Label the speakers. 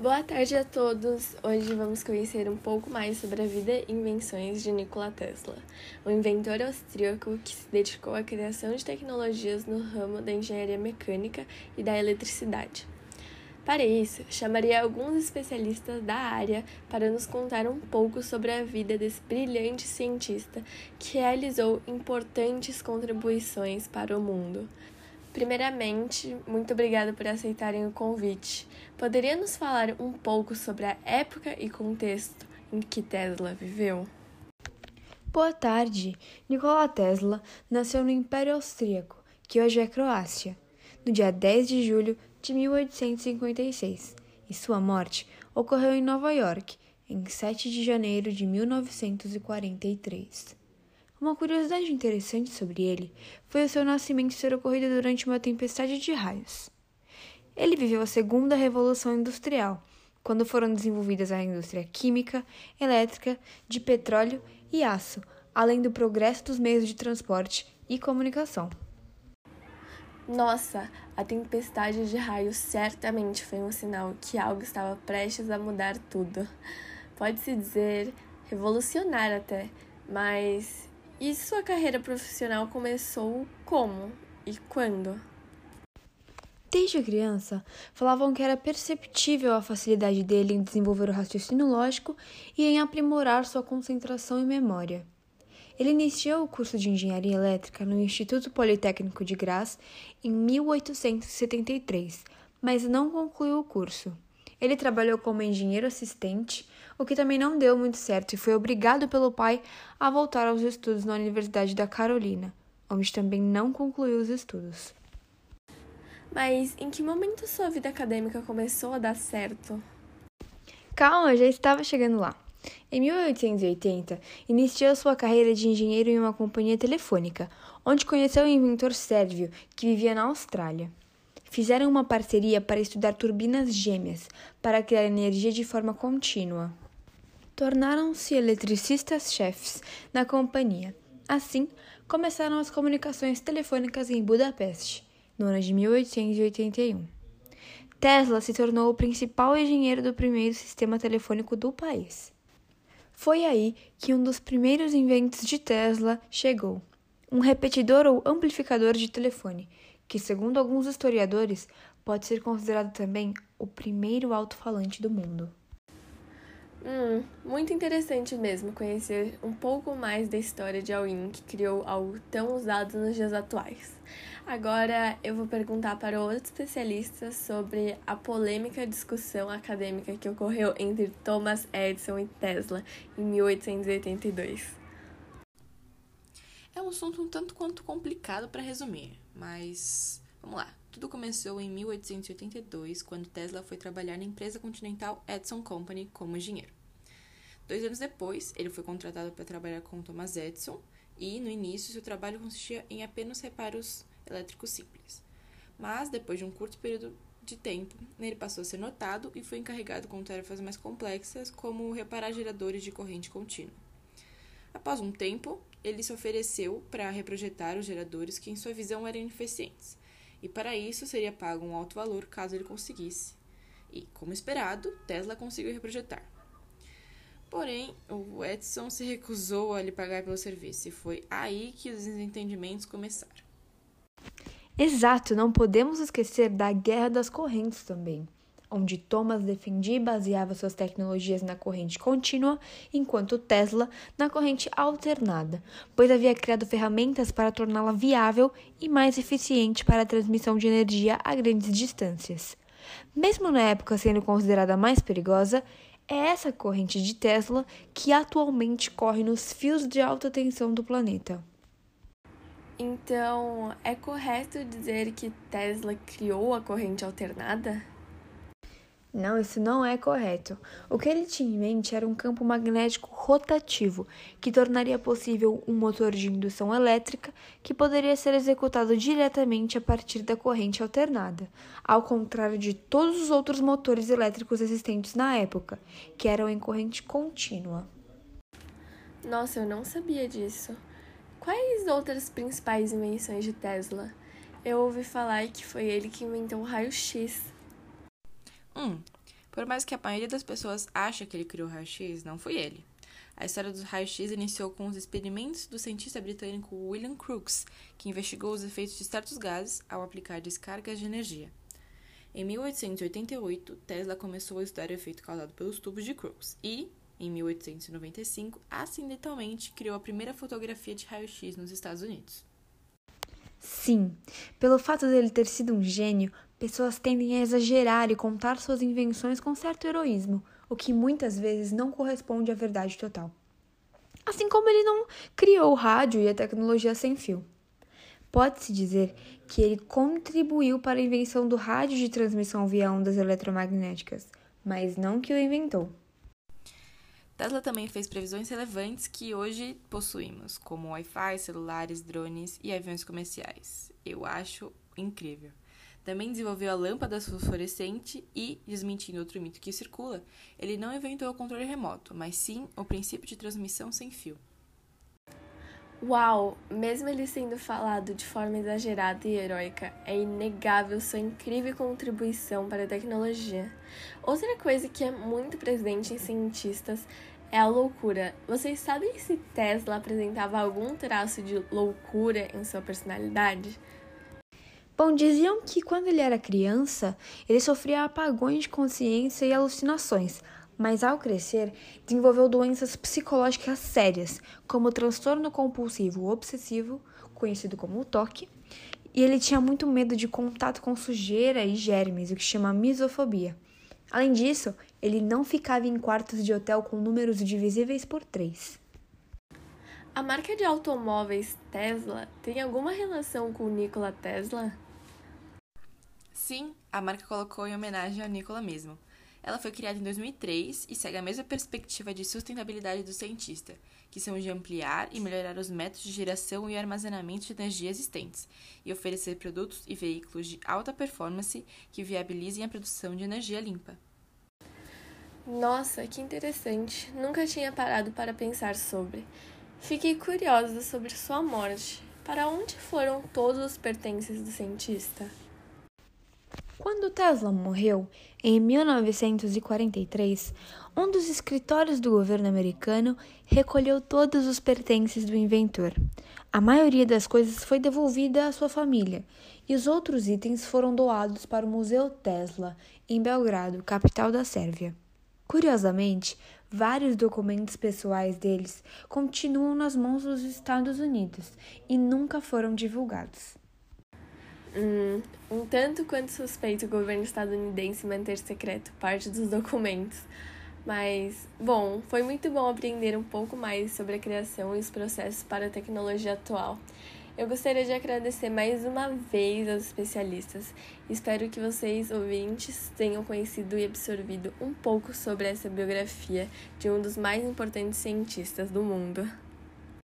Speaker 1: Boa tarde a todos! Hoje vamos conhecer um pouco mais sobre a vida e invenções de Nikola Tesla, um inventor austríaco que se dedicou à criação de tecnologias no ramo da engenharia mecânica e da eletricidade. Para isso, chamaria alguns especialistas da área para nos contar um pouco sobre a vida desse brilhante cientista que realizou importantes contribuições para o mundo. Primeiramente, muito obrigada por aceitarem o convite. Poderia nos falar um pouco sobre a época e contexto em que Tesla viveu?
Speaker 2: Boa tarde. Nikola Tesla nasceu no Império Austríaco, que hoje é Croácia, no dia 10 de julho de 1856, e sua morte ocorreu em Nova York, em 7 de janeiro de 1943. Uma curiosidade interessante sobre ele foi o seu nascimento ser ocorrido durante uma tempestade de raios. Ele viveu a segunda revolução industrial, quando foram desenvolvidas a indústria química, elétrica, de petróleo e aço, além do progresso dos meios de transporte e comunicação.
Speaker 1: Nossa, a tempestade de raios certamente foi um sinal que algo estava prestes a mudar tudo. Pode-se dizer revolucionar até, mas e sua carreira profissional começou como e quando?
Speaker 2: Desde criança, falavam que era perceptível a facilidade dele em desenvolver o raciocínio lógico e em aprimorar sua concentração e memória. Ele iniciou o curso de engenharia elétrica no Instituto Politécnico de Graz em 1873, mas não concluiu o curso. Ele trabalhou como engenheiro assistente, o que também não deu muito certo e foi obrigado pelo pai a voltar aos estudos na Universidade da Carolina, onde também não concluiu os estudos.
Speaker 1: Mas em que momento sua vida acadêmica começou a dar certo?
Speaker 2: Calma, já estava chegando lá. Em 1880, iniciou sua carreira de engenheiro em uma companhia telefônica, onde conheceu o inventor Sérvio, que vivia na Austrália fizeram uma parceria para estudar turbinas gêmeas para criar energia de forma contínua. Tornaram-se eletricistas-chefes na companhia. Assim, começaram as comunicações telefônicas em Budapeste, no ano de 1881. Tesla se tornou o principal engenheiro do primeiro sistema telefônico do país. Foi aí que um dos primeiros inventos de Tesla chegou: um repetidor ou amplificador de telefone, que, segundo alguns historiadores, pode ser considerado também o primeiro alto-falante do mundo.
Speaker 1: Hum, muito interessante mesmo conhecer um pouco mais da história de alguém que criou algo tão usado nos dias atuais. Agora eu vou perguntar para outros especialistas sobre a polêmica discussão acadêmica que ocorreu entre Thomas Edison e Tesla em 1882.
Speaker 3: É um assunto um tanto quanto complicado para resumir, mas vamos lá. Tudo começou em 1882, quando Tesla foi trabalhar na empresa continental Edison Company como engenheiro. Dois anos depois, ele foi contratado para trabalhar com Thomas Edison e, no início, seu trabalho consistia em apenas reparos elétricos simples. Mas, depois de um curto período de tempo, ele passou a ser notado e foi encarregado com tarefas mais complexas, como reparar geradores de corrente contínua. Após um tempo, ele se ofereceu para reprojetar os geradores que, em sua visão, eram ineficientes, e para isso seria pago um alto valor caso ele conseguisse. E, como esperado, Tesla conseguiu reprojetar. Porém, o Edison se recusou a lhe pagar pelo serviço, e foi aí que os desentendimentos começaram.
Speaker 2: Exato, não podemos esquecer da Guerra das Correntes também onde Thomas defendia e baseava suas tecnologias na corrente contínua, enquanto Tesla na corrente alternada, pois havia criado ferramentas para torná-la viável e mais eficiente para a transmissão de energia a grandes distâncias. Mesmo na época sendo considerada mais perigosa, é essa corrente de Tesla que atualmente corre nos fios de alta tensão do planeta.
Speaker 1: Então, é correto dizer que Tesla criou a corrente alternada?
Speaker 2: Não, isso não é correto. O que ele tinha em mente era um campo magnético rotativo, que tornaria possível um motor de indução elétrica que poderia ser executado diretamente a partir da corrente alternada, ao contrário de todos os outros motores elétricos existentes na época, que eram em corrente contínua.
Speaker 1: Nossa, eu não sabia disso. Quais outras principais invenções de Tesla? Eu ouvi falar que foi ele que inventou o raio-x.
Speaker 3: Hum, Por mais que a maioria das pessoas ache que ele criou o raio-x, não foi ele. A história dos raios-x iniciou com os experimentos do cientista britânico William Crookes, que investigou os efeitos de certos gases ao aplicar descargas de energia. Em 1888, Tesla começou a estudar o efeito causado pelos tubos de Crookes e, em 1895, acidentalmente criou a primeira fotografia de raio-x nos Estados Unidos.
Speaker 2: Sim, pelo fato dele ter sido um gênio, pessoas tendem a exagerar e contar suas invenções com certo heroísmo, o que muitas vezes não corresponde à verdade total. Assim como ele não criou o rádio e a tecnologia sem fio. Pode-se dizer que ele contribuiu para a invenção do rádio de transmissão via ondas eletromagnéticas, mas não que o inventou.
Speaker 3: Tesla também fez previsões relevantes que hoje possuímos, como Wi-Fi, celulares, drones e aviões comerciais. Eu acho incrível. Também desenvolveu a lâmpada fluorescente e, desmentindo outro mito que circula, ele não inventou o controle remoto, mas sim o princípio de transmissão sem fio.
Speaker 1: Uau! Mesmo ele sendo falado de forma exagerada e heróica, é inegável sua incrível contribuição para a tecnologia. Outra coisa que é muito presente em cientistas é a loucura. Vocês sabem se Tesla apresentava algum traço de loucura em sua personalidade?
Speaker 2: Bom, diziam que quando ele era criança, ele sofria apagões de consciência e alucinações, mas ao crescer, desenvolveu doenças psicológicas sérias, como o transtorno compulsivo obsessivo, conhecido como o TOC, e ele tinha muito medo de contato com sujeira e germes, o que chama misofobia. Além disso, ele não ficava em quartos de hotel com números divisíveis por três.
Speaker 1: A marca de automóveis Tesla tem alguma relação com Nikola Tesla?
Speaker 3: Sim, a marca colocou em homenagem ao Nikola mesmo. Ela foi criada em 2003 e segue a mesma perspectiva de sustentabilidade do cientista, que são de ampliar e melhorar os métodos de geração e armazenamento de energia existentes, e oferecer produtos e veículos de alta performance que viabilizem a produção de energia limpa.
Speaker 1: Nossa, que interessante! Nunca tinha parado para pensar sobre. Fiquei curiosa sobre sua morte. Para onde foram todos os pertences do cientista?
Speaker 2: Quando Tesla morreu, em 1943, um dos escritórios do governo americano recolheu todos os pertences do inventor. A maioria das coisas foi devolvida à sua família e os outros itens foram doados para o Museu Tesla, em Belgrado, capital da Sérvia. Curiosamente, vários documentos pessoais deles continuam nas mãos dos Estados Unidos e nunca foram divulgados.
Speaker 1: Hum, um tanto quanto suspeito o governo estadunidense manter secreto parte dos documentos. Mas, bom, foi muito bom aprender um pouco mais sobre a criação e os processos para a tecnologia atual. Eu gostaria de agradecer mais uma vez aos especialistas. Espero que vocês, ouvintes, tenham conhecido e absorvido um pouco sobre essa biografia de um dos mais importantes cientistas do mundo.